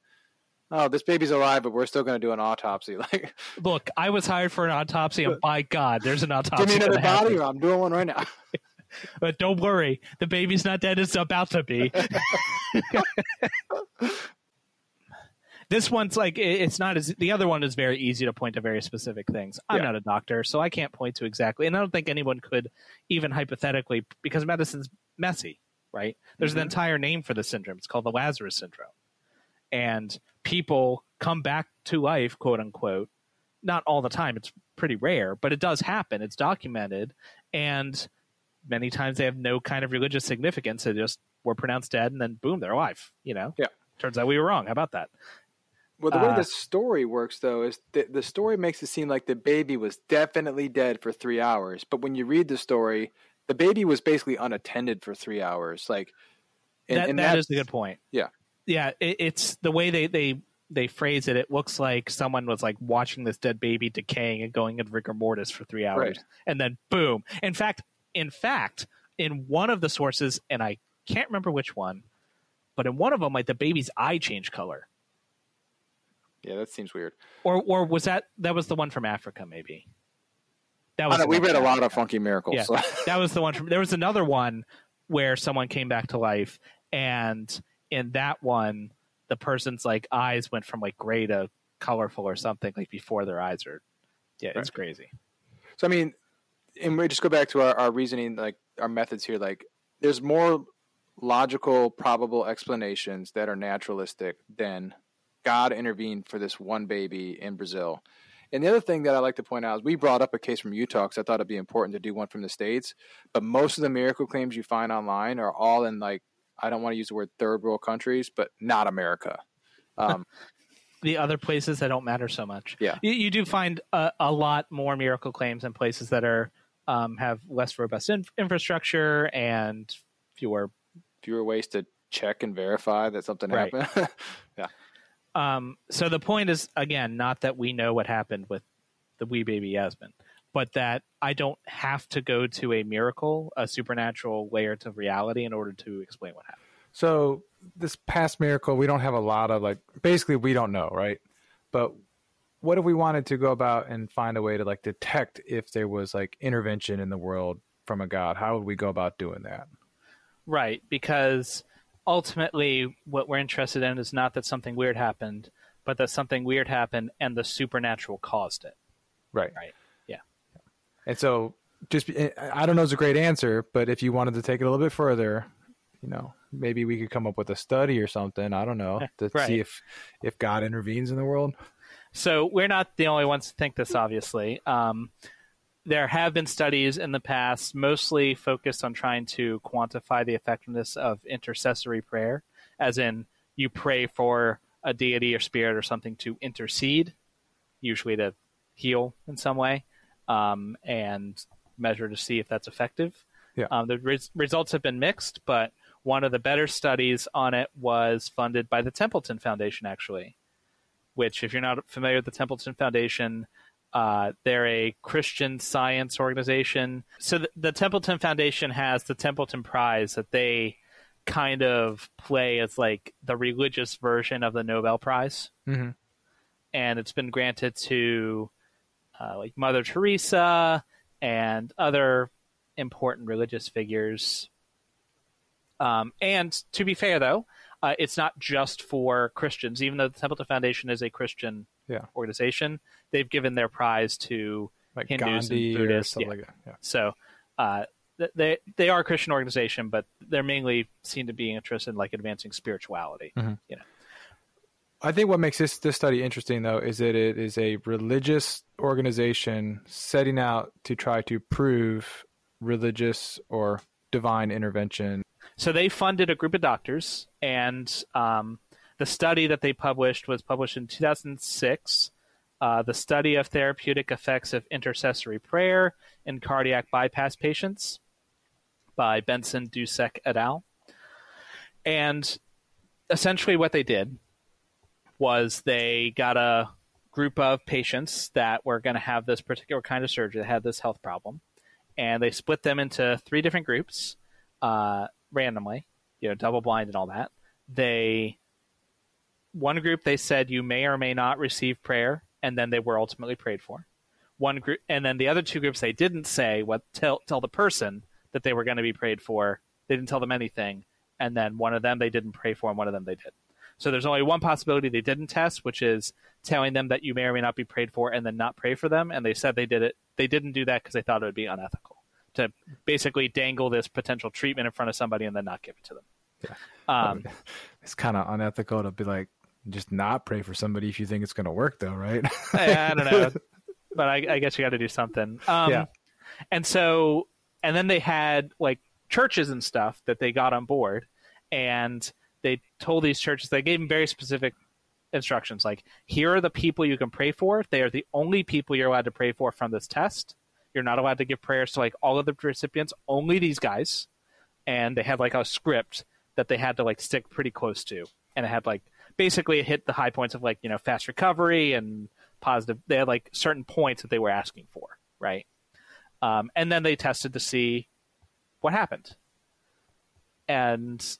oh, this baby's alive, but we're still going to do an autopsy. Like, look, I was hired for an autopsy, and by God, there's an autopsy. Give me another body. I'm doing one right now. but don't worry, the baby's not dead. It's about to be. this one's like it's not as the other one is very easy to point to very specific things. I'm yeah. not a doctor, so I can't point to exactly, and I don't think anyone could even hypothetically because medicine's messy, right? There's mm-hmm. an entire name for the syndrome. It's called the Lazarus syndrome, and people come back to life, quote unquote. Not all the time. It's pretty rare, but it does happen. It's documented, and many times they have no kind of religious significance. They just were pronounced dead, and then boom, they're alive. You know. Yeah. Turns out we were wrong. How about that? Well, the way uh, the story works, though, is the, the story makes it seem like the baby was definitely dead for three hours. But when you read the story, the baby was basically unattended for three hours. Like, and, that, and that is a good point. Yeah, yeah. It, it's the way they they they phrase it. It looks like someone was like watching this dead baby decaying and going in rigor mortis for three hours, right. and then boom. In fact, in fact, in one of the sources, and I can't remember which one, but in one of them, like the baby's eye changed color. Yeah, that seems weird. Or or was that that was the one from Africa? Maybe. That was. We read a lot of funky miracles. Yeah, so. that was the one from. There was another one where someone came back to life, and in that one, the person's like eyes went from like gray to colorful or something like before their eyes are. Yeah, right. it's crazy. So I mean, and we just go back to our, our reasoning, like our methods here. Like, there's more logical, probable explanations that are naturalistic than God intervened for this one baby in Brazil. And the other thing that I like to point out is we brought up a case from Utah because I thought it'd be important to do one from the states. But most of the miracle claims you find online are all in like I don't want to use the word third world countries, but not America. Um, the other places that don't matter so much. Yeah, you, you do find a, a, lot more miracle claims in places that are um, have less robust in- infrastructure and fewer fewer ways to check and verify that something right. happened. yeah. Um, so the point is again not that we know what happened with the wee baby Yasmin, but that I don't have to go to a miracle, a supernatural layer to reality in order to explain what happened. So this past miracle, we don't have a lot of like. Basically, we don't know, right? But what if we wanted to go about and find a way to like detect if there was like intervention in the world from a god? How would we go about doing that? Right, because ultimately what we're interested in is not that something weird happened, but that something weird happened and the supernatural caused it. Right. Right. And so just I don't know is a great answer, but if you wanted to take it a little bit further, you know, maybe we could come up with a study or something, I don't know, to right. see if if God intervenes in the world. So we're not the only ones to think this obviously. Um, there have been studies in the past, mostly focused on trying to quantify the effectiveness of intercessory prayer, as in you pray for a deity or spirit or something to intercede, usually to heal in some way, um, and measure to see if that's effective. Yeah. Um, the res- results have been mixed, but one of the better studies on it was funded by the Templeton Foundation, actually. Which, if you're not familiar with the Templeton Foundation, uh, they're a Christian science organization. So the, the, Templeton Foundation has the Templeton Prize that they kind of play as like the religious version of the Nobel Prize, mm-hmm. and it's been granted to uh, like Mother Teresa and other important religious figures. Um, and to be fair, though, uh, it's not just for Christians. Even though the Templeton Foundation is a Christian yeah. organization, they've given their prize to like Hindus Gandhi and Buddhists. Yeah. Like yeah. So uh, they they are a Christian organization, but they're mainly seen to be interested in like advancing spirituality. Mm-hmm. You know. I think what makes this this study interesting though is that it is a religious organization setting out to try to prove religious or divine intervention so they funded a group of doctors, and um, the study that they published was published in 2006. Uh, the study of therapeutic effects of intercessory prayer in cardiac bypass patients by Benson Dusek et al. And essentially, what they did was they got a group of patients that were going to have this particular kind of surgery that had this health problem, and they split them into three different groups uh, randomly, you know, double blind and all that. They one group they said you may or may not receive prayer, and then they were ultimately prayed for. One group, and then the other two groups they didn't say what tell tell the person that they were going to be prayed for. They didn't tell them anything, and then one of them they didn't pray for, and one of them they did. So there's only one possibility they didn't test, which is telling them that you may or may not be prayed for, and then not pray for them. And they said they did it. They didn't do that because they thought it would be unethical to basically dangle this potential treatment in front of somebody and then not give it to them. Yeah. Um, it's kind of unethical to be like just not pray for somebody if you think it's going to work, though, right? I, I, don't know, but I, I guess you got to do something. Um, yeah. And so, and then they had like churches and stuff that they got on board, and they told these churches they gave them very specific instructions like here are the people you can pray for. They are the only people you're allowed to pray for from this test. You're not allowed to give prayers to like all of the recipients only these guys. And they had like a script that they had to like stick pretty close to. And it had like basically it hit the high points of like you know fast recovery and positive they had like certain points that they were asking for right? Um, and then they tested to see what happened. And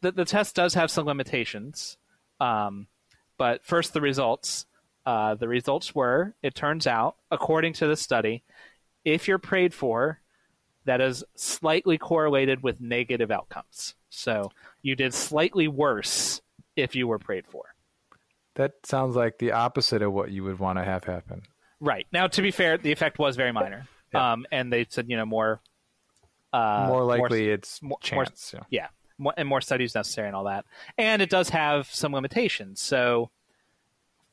the, the test does have some limitations. Um, but first, the results. Uh, the results were, it turns out, according to the study, if you're prayed for, that is slightly correlated with negative outcomes. So you did slightly worse if you were prayed for. That sounds like the opposite of what you would want to have happen. Right. Now, to be fair, the effect was very minor. Yeah. Um, and they said, you know, more. Uh, more likely more, it's more, chance. More, yeah. yeah and more studies necessary and all that. And it does have some limitations. So,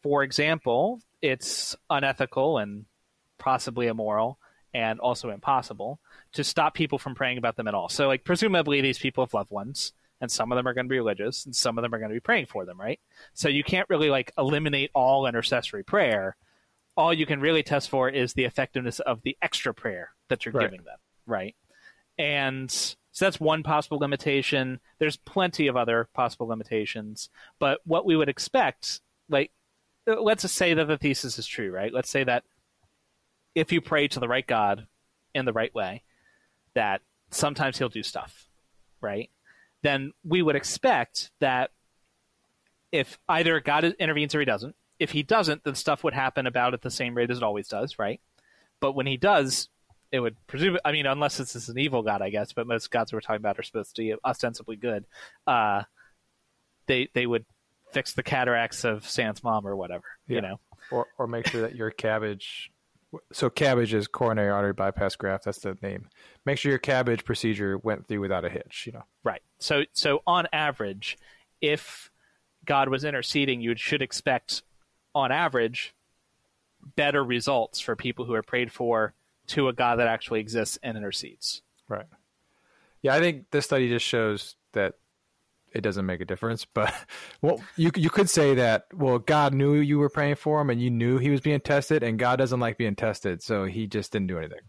for example, it's unethical and possibly immoral and also impossible to stop people from praying about them at all. So, like, presumably these people have loved ones, and some of them are going to be religious, and some of them are going to be praying for them, right? So, you can't really like eliminate all intercessory prayer. All you can really test for is the effectiveness of the extra prayer that you're right. giving them, right? And so that's one possible limitation. There's plenty of other possible limitations, but what we would expect, like, uh, let's just say that the thesis is true, right? Let's say that if you pray to the right God in the right way, that sometimes he'll do stuff, right? Then we would expect that if either God intervenes or he doesn't, if he doesn't, then stuff would happen about at the same rate as it always does, right? But when he does, it would presume. I mean, unless this is an evil god, I guess. But most gods we're talking about are supposed to be ostensibly good. Uh, they they would fix the cataracts of Sans mom or whatever. Yeah. You know, or or make sure that your cabbage. So cabbage is coronary artery bypass graft. That's the name. Make sure your cabbage procedure went through without a hitch. You know. Right. So so on average, if God was interceding, you should expect, on average, better results for people who are prayed for to a God that actually exists and intercedes. Right. Yeah, I think this study just shows that it doesn't make a difference. But well, you you could say that well, God knew you were praying for him, and you knew he was being tested, and God doesn't like being tested, so he just didn't do anything.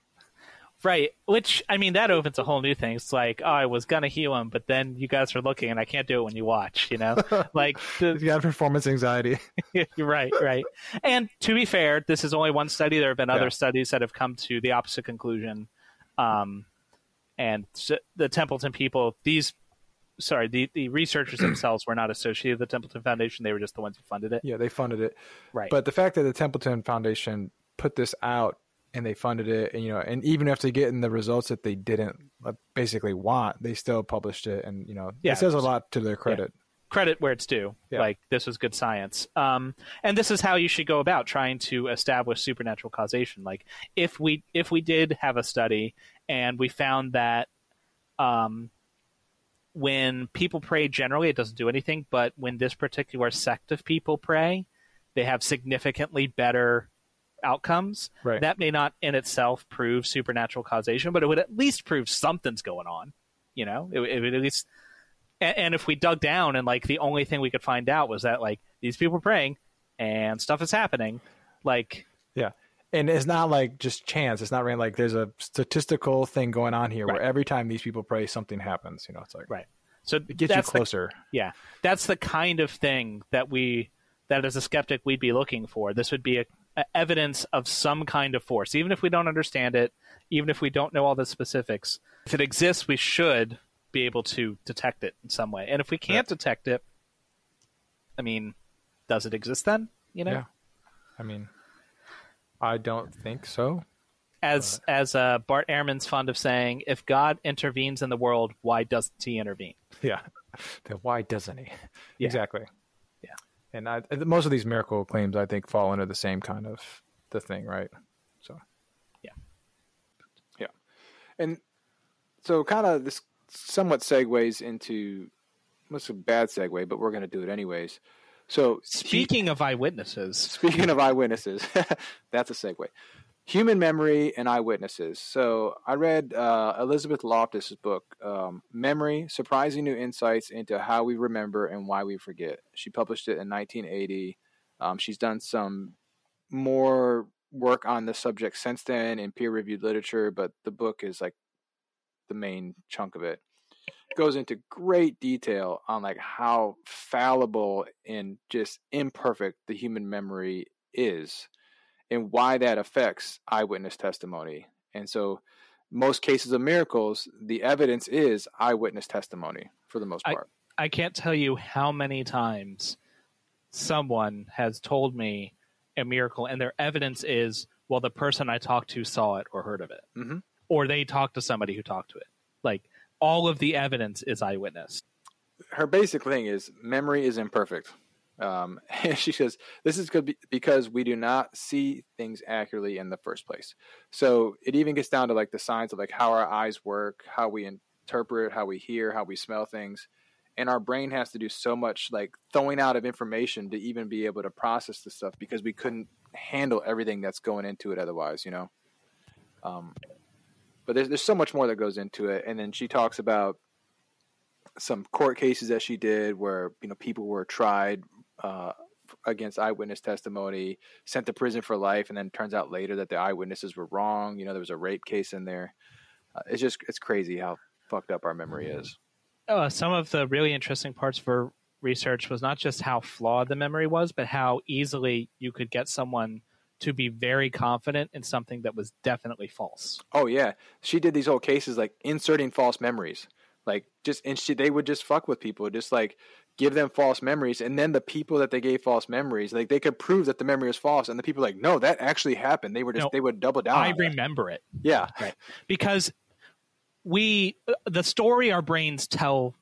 Right. Which I mean, that opens a whole new thing. It's like, oh, I was gonna heal him, but then you guys are looking, and I can't do it when you watch. You know, like the... you have performance anxiety. right. Right. And to be fair, this is only one study. There have been other yeah. studies that have come to the opposite conclusion. Um, and the Templeton people, these, sorry, the the researchers themselves were not associated with the Templeton Foundation. They were just the ones who funded it. Yeah, they funded it. Right. But the fact that the Templeton Foundation put this out and they funded it and you know and even after getting the results that they didn't basically want they still published it and you know yeah, it says a lot to their credit yeah. credit where it's due yeah. like this was good science um, and this is how you should go about trying to establish supernatural causation like if we if we did have a study and we found that um, when people pray generally it doesn't do anything but when this particular sect of people pray they have significantly better outcomes. Right. That may not in itself prove supernatural causation, but it would at least prove something's going on. You know, it, it would at least. And, and, if we dug down and like the only thing we could find out was that like these people are praying and stuff is happening, like yeah. And it's not like just chance. It's not really like there's a statistical thing going on here right. where every time these people pray, something happens. You know, it's like right. So it gets you closer. The, yeah, that's the kind of thing that we that as a skeptic we'd be looking for. This would be a, a evidence of some kind of force, even if we don't understand it, even if we don't know all the specifics. If it exists, we should be able to detect it in some way. And if we can't Yeah. detect it, I mean, does it exist then? You know, Yeah. I mean, I don't think so. as as uh, Bart Ehrman's fond of saying, if God intervenes in the world, why doesn't He intervene? Yeah. Then why doesn't he? Yeah. Exactly. Yeah. And I, most of these miracle claims, I think, fall under the same kind of the thing, right? So yeah, yeah, And so, kind of this somewhat segues into what's a bad segue, but we're going to do it anyways. So, Speaking of eyewitnesses, Speaking of eyewitnesses, that's a segue. Human memory and eyewitnesses. So I read uh, Elizabeth Loftus's book, um, Memory: Surprising New Insights into How We Remember and Why We Forget. She published it in 1980. Um, she's done some more work on the subject since then in peer-reviewed literature, but the book is like the main chunk of it goes into great detail on like how fallible and just imperfect the human memory is and why that affects eyewitness testimony. And so most cases of miracles, the evidence is eyewitness testimony for the most part. I can't tell you how many times someone has told me a miracle, and their evidence is, well, the person I talked to saw it or heard of it, Mhm. or they talked to somebody who talked to it. Like all of the evidence is eyewitness. her basic thing is memory is imperfect. Um, and she says this is good be- because we do not see things accurately in the first place. So it even gets down to like the signs of like how our eyes work, how we interpret, how we hear, how we smell things, and our brain has to do so much like throwing out of information to even be able to process the stuff because we couldn't handle everything that's going into it otherwise, you know. Um, but there's there's so much more that goes into it, and then she talks about some court cases that she did where you know people were tried uh, against eyewitness testimony, sent to prison for life, and then turns out later that the eyewitnesses were wrong. You know, there was a rape case in there. Uh, it's just it's crazy how fucked up our memory is. Uh, some of the really interesting parts for her research was not just how flawed the memory was, but how easily you could get someone to be very confident in something that was definitely false. Oh yeah, she did these whole cases like inserting false memories, like just and she they would just fuck with people, just like give them false memories, and then the people that they gave false memories, like they could prove that the memory was false, and the people like no, that actually happened. They were just No, they would double down. I remember it. Yeah, because we uh, the story our brains tell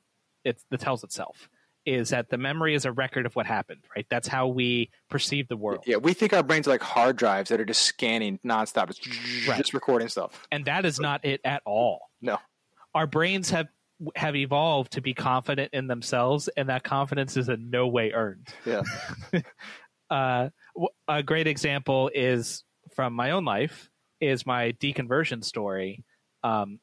it that tells itself is that the memory is a record of what happened right that's how we perceive the world yeah. We think our brains are like hard drives that are just scanning nonstop, just, Right. just recording stuff. and that is not it at all No. our brains have have evolved to be confident in themselves and that confidence is in no way earned Yeah. uh, a great example is from my own life is my deconversion story, um,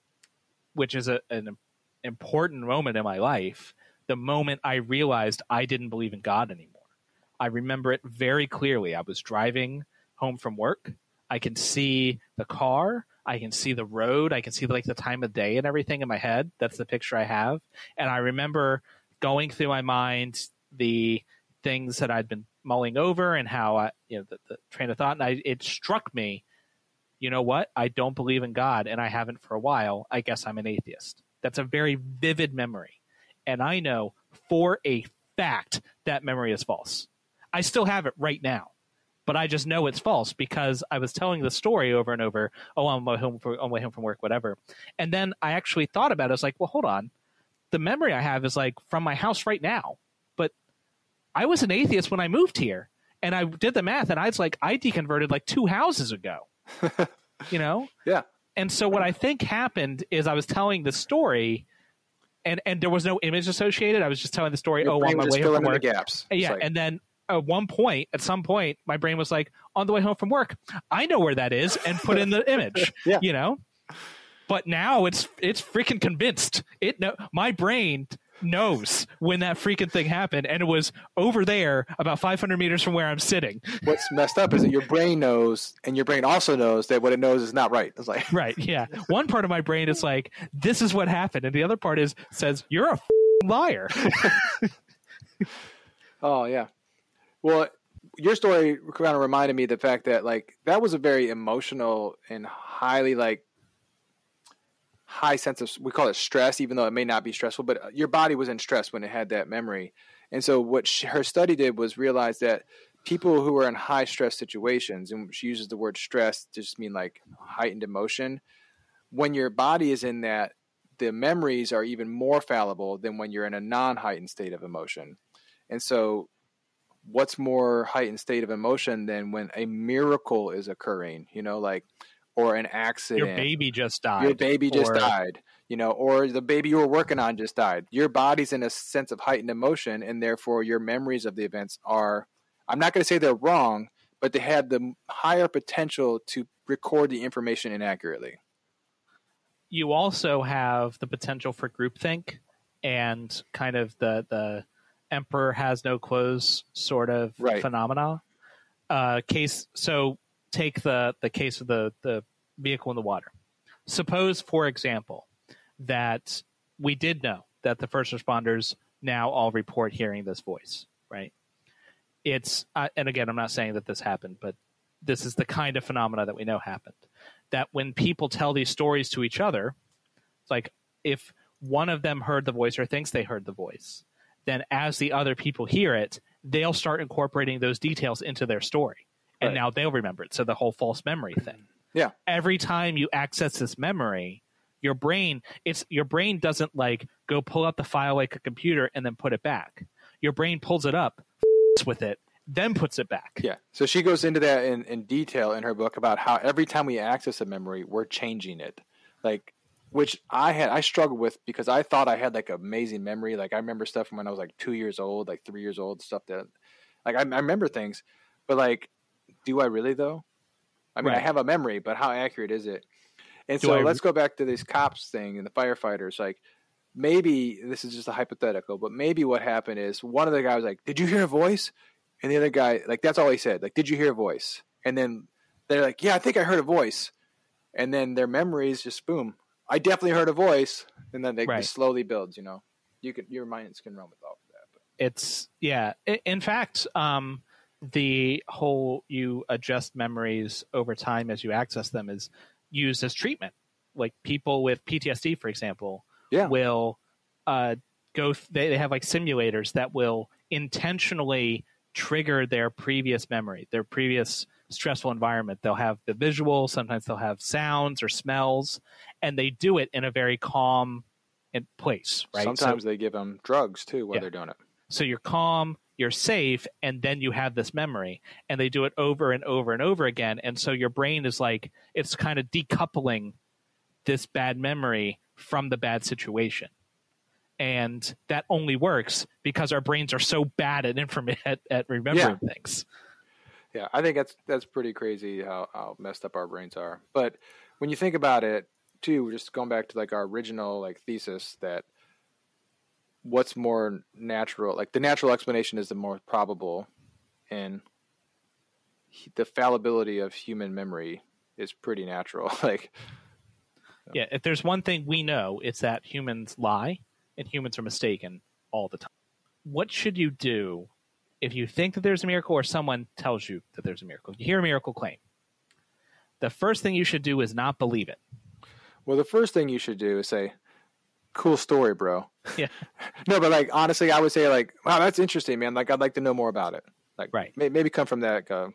which is a, an important moment in my life. The moment I realized I didn't believe in God anymore. I remember it very clearly. I was driving home from work. I can see the car. I can see the road. I can see like the time of day and everything in my head. That's the picture I have. And I remember going through my mind the things that I'd been mulling over and how I, you know, the, the train of thought. And I, it struck me, you know what? I don't believe in God and I haven't for a while. I guess I'm an atheist. That's a very vivid memory. And I know for a fact that memory is false. I still have it right now, but I just know it's false because I was telling the story over and over. Oh, on my home, for, on my way home from work, whatever. And then I actually thought about it. I was like, well, hold on. The memory I have is like from my house right now, but I was an atheist when I moved here, and I did the math, and I was like, I deconverted like two houses ago. you know, Yeah. and so what I think happened is I was telling the story, and and there was no image associated. I was just telling the story. Your oh, on my way home from work. gaps. Yeah, like- and then at one point, at some point, my brain was like, on the way home from work, I know where that is, and put in the image. Yeah. You know, but now it's it's freaking convinced. It no, my brain knows when that freaking thing happened, and it was over there, about 500 meters from where I'm sitting. what's messed up is that your brain knows, and your brain also knows that what it knows is not right. It's like, Right. Yeah. One part of my brain is like, this is what happened, and the other part is says you're a liar. oh yeah. Well, your story kind of reminded me of the fact that like that was a very emotional and highly like high sense of we call it stress, even though it may not be stressful, but uh, your body was in stress when it had that memory. And so what she, her study did was realize that people who are in high stress situations, and she uses the word stress to just mean like heightened emotion, when your body is in that, the memories are even more fallible than when you're in a non heightened state of emotion. And so, what's more heightened state of emotion than when a miracle is occurring, you know, like, or an accident? Your baby just died. Your baby just or, died, you know, or the baby you were working on just died. Your body's in a sense of heightened emotion, and therefore your memories of the events are I'm not going to say they're wrong, but they have the higher potential to record the information inaccurately. You also have the potential for groupthink and kind of the the emperor has no clothes sort of right. phenomena. Uh, case so take the the case of the the vehicle in the water. Suppose, for example, that we did know that the first responders now all report hearing this voice, right? it's uh, and again i'm not saying that this happened but this is the kind of phenomena that we know happened that when people tell these stories to each other it's like if one of them heard the voice or thinks they heard the voice then as the other people hear it they'll start incorporating those details into their story and right. now they'll remember it so the whole false memory thing yeah every time you access this memory your brain it's your brain doesn't like go pull up the file like a computer and then put it back your brain pulls it up with it, then puts it back. Yeah. So she goes into that in, in detail in her book about how every time we access a memory, we're changing it. Like, which I had, I struggled with because I thought I had like amazing memory. Like, I remember stuff from when I was like two years old, like three years old, stuff that, like, I, I remember things, but like, do I really though? I mean, right. I have a memory, but how accurate is it? And do so I... let's go back to this cops thing and the firefighters. Like, maybe this is just a hypothetical, but maybe what happened is one of the guys was like, "Did you hear a voice?" And the other guy, like, that's all he said. Like, "Did you hear a voice?" And then they're like, "Yeah, I think I heard a voice." And then their memories just boom. I definitely heard a voice, and then they right. slowly builds. You know, you can your minds can run with all of that. But. It's yeah. In fact, um, the whole you adjust memories over time as you access them is used as treatment. Like people with PTSD, for example, yeah. will uh, go. Th- they, they have like simulators that will intentionally trigger their previous memory, their previous stressful environment. They'll have the visual, sometimes they'll have sounds or smells, and they do it in a very calm place, right? Sometimes so, they give them drugs too while yeah. they're doing it. So you're calm, you're safe, and then you have this memory, and they do it over and over and over again, and so your brain is like it's kind of decoupling this bad memory from the bad situation. And that only works because our brains are so bad at inform- at, at remembering yeah. things. Yeah, I think that's that's pretty crazy how, how messed up our brains are. But when you think about it, too, just going back to like our original like thesis that what's more natural, like the natural explanation is the more probable, and the fallibility of human memory is pretty natural. like yeah, if there's one thing we know, it's that humans lie and humans are mistaken all the time. What should you do if you think that there's a miracle or someone tells you that there's a miracle? You hear a miracle claim. The first thing you should do is not believe it. Well, the first thing you should do is say, "Cool story, bro." Yeah. no, but like honestly, I would say like, "Wow, that's interesting, man. Like, I'd like to know more about it." Like, right? Maybe come from that. Uh,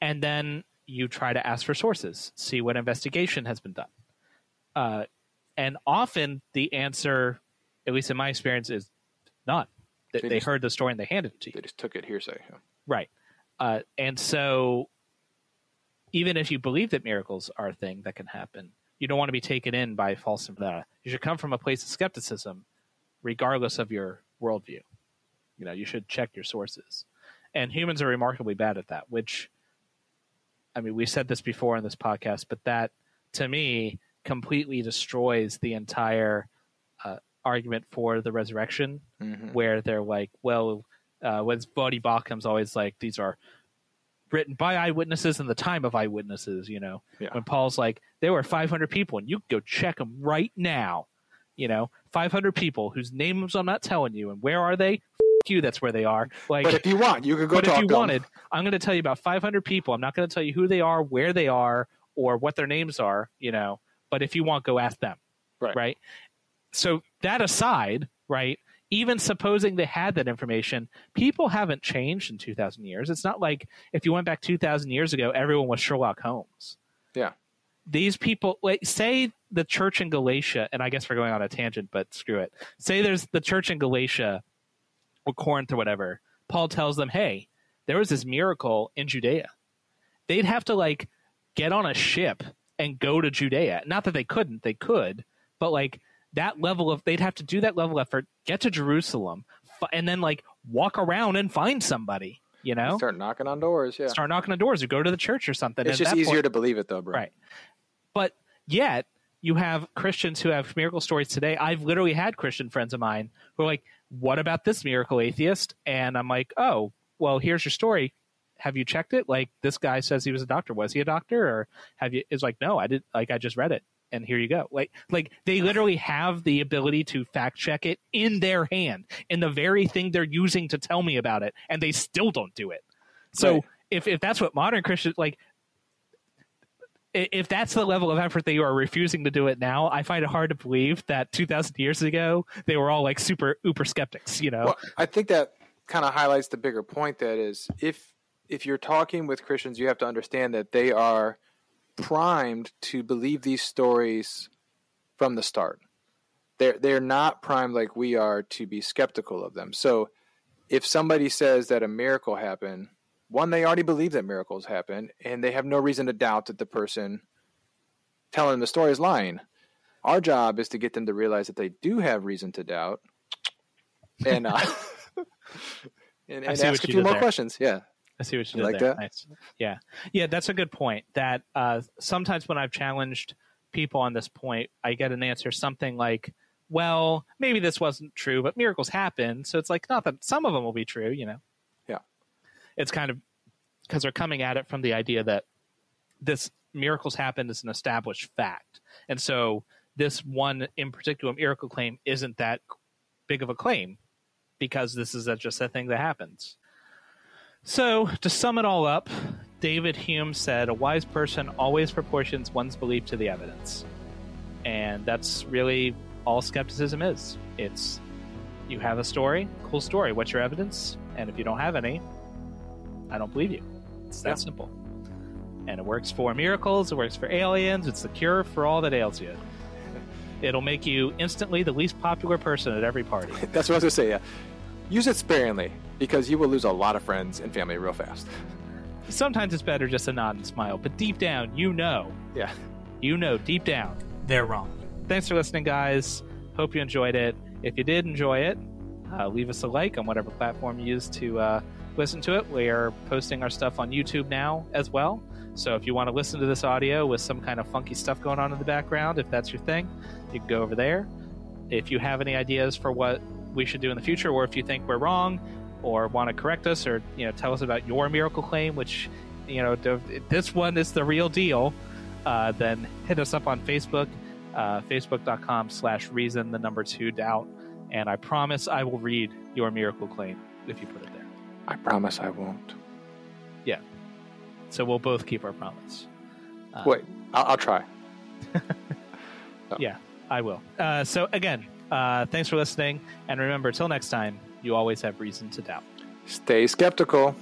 and then you try to ask for sources, see what investigation has been done. Uh, and often the answer, at least in my experience, is none. They, they, they just, heard the story and they handed it to you. They just took it hearsay. Yeah. Right. Uh, and so, even if you believe that miracles are a thing that can happen, you don't want to be taken in by false information. You should come from a place of skepticism, regardless of your worldview. You know, you should check your sources. And humans are remarkably bad at that, which, I mean, we said this before in this podcast, but that to me completely destroys the entire uh, argument for the resurrection, mm-hmm. where they're like, well, uh, when Voddie Baucham's always like, these are written by eyewitnesses in the time of eyewitnesses, you know, yeah. when Paul's like, there were 500 people and you go check them right now, you know, 500 people whose names I'm not telling you. And where are they? you. That's where they are. Like, but if you want, you could go. but talk if you wanted, I'm going to tell you about 500 people. I'm not going to tell you who they are, where they are, or what their names are. You know, but if you want, go ask them. Right. Right. So that aside, right. Even supposing they had that information, people haven't changed in 2,000 years. It's not like if you went back 2,000 years ago, everyone was Sherlock Holmes. Yeah. These people, like, say the church in Galatia, and I guess we're going on a tangent, but screw it. Say there's the church in Galatia or Corinth or whatever. Paul tells them, hey, there was this miracle in Judea. They'd have to, like, get on a ship and go to Judea. Not that they couldn't, they could, but, like, that level of, they'd have to do that level of effort, get to Jerusalem, f- and then, like, walk around and find somebody, you know? Start knocking on doors. Yeah, Start knocking on doors or go to the church or something. it's At just that easier point- to believe it though, bro. Right. But yet, you have Christians who have miracle stories today. I've literally had Christian friends of mine who are like, What about this miracle atheist? And I'm like, Oh, well, here's your story. Have you checked it? Like, this guy says he was a doctor. Was he a doctor? Or have you? It's like, No, I did. Like, I just read it. And here you go. Like, like they literally have the ability to fact check it in their hand, in the very thing they're using to tell me about it, and they still don't do it. So Right. if if that's what modern Christians like, if that's the level of effort that you are refusing to do it now, I find it hard to believe that 2,000 years ago they were all like super uber skeptics. You know, Well, I think that kind of highlights the bigger point. That is, if if you're talking with Christians, you have to understand that they are primed to believe these stories from the start. They're they're not primed like we are to be skeptical of them. So, if somebody says that a miracle happened, one they already believe that miracles happen, and they have no reason to doubt that the person telling them the story is lying. Our job is to get them to realize that they do have reason to doubt, and uh, and, and ask a few more there. questions. Yeah, I see what you, You did like there. that? Nice. Yeah, yeah, that's a good point. That uh, sometimes when I've challenged people on this point, I get an answer something like, "Well, maybe this wasn't true, but miracles happen." So it's like not that some of them will be true. You know. Yeah. It's kind of because they're coming at it from the idea that this miracles happen is an established fact, and so this one in particular miracle claim isn't that big of a claim because this is just a thing that happens. So, to sum it all up, David Hume said, A wise person always proportions one's belief to the evidence. And that's really all skepticism is. It's you have a story, cool story. What's your evidence? And if you don't have any, I don't believe you. It's that Yeah. simple. And it works for miracles, it works for aliens, it's the cure for all that ails you. It'll make you instantly the least popular person at every party. that's what I was gonna say. Yeah, use it sparingly because you will lose a lot of friends and family real fast. Sometimes it's better just to nod and smile, but deep down, you know Yeah. you know deep down they're wrong. Thanks for listening, guys. Hope you enjoyed it. If you did enjoy it, uh, leave us a like on whatever platform you use to uh, listen to it. We are posting our stuff on YouTube now as well. So if you want to listen to this audio with some kind of funky stuff going on in the background, if that's your thing, you can go over there. If you have any ideas for what we should do in the future, or if you think we're wrong, or want to correct us, or you know tell us about your miracle claim, which you know this one is the real deal, uh, then hit us up on Facebook, uh, facebook.com slash reason the number two doubt, and I promise I will read your miracle claim if you put it there. I promise I won't. Yeah. So we'll both keep our promise. Uh, Wait, I'll, I'll try. Yeah, I will. Uh, so again, uh, thanks for listening, and remember, till next time, you always have reason to doubt. Stay skeptical.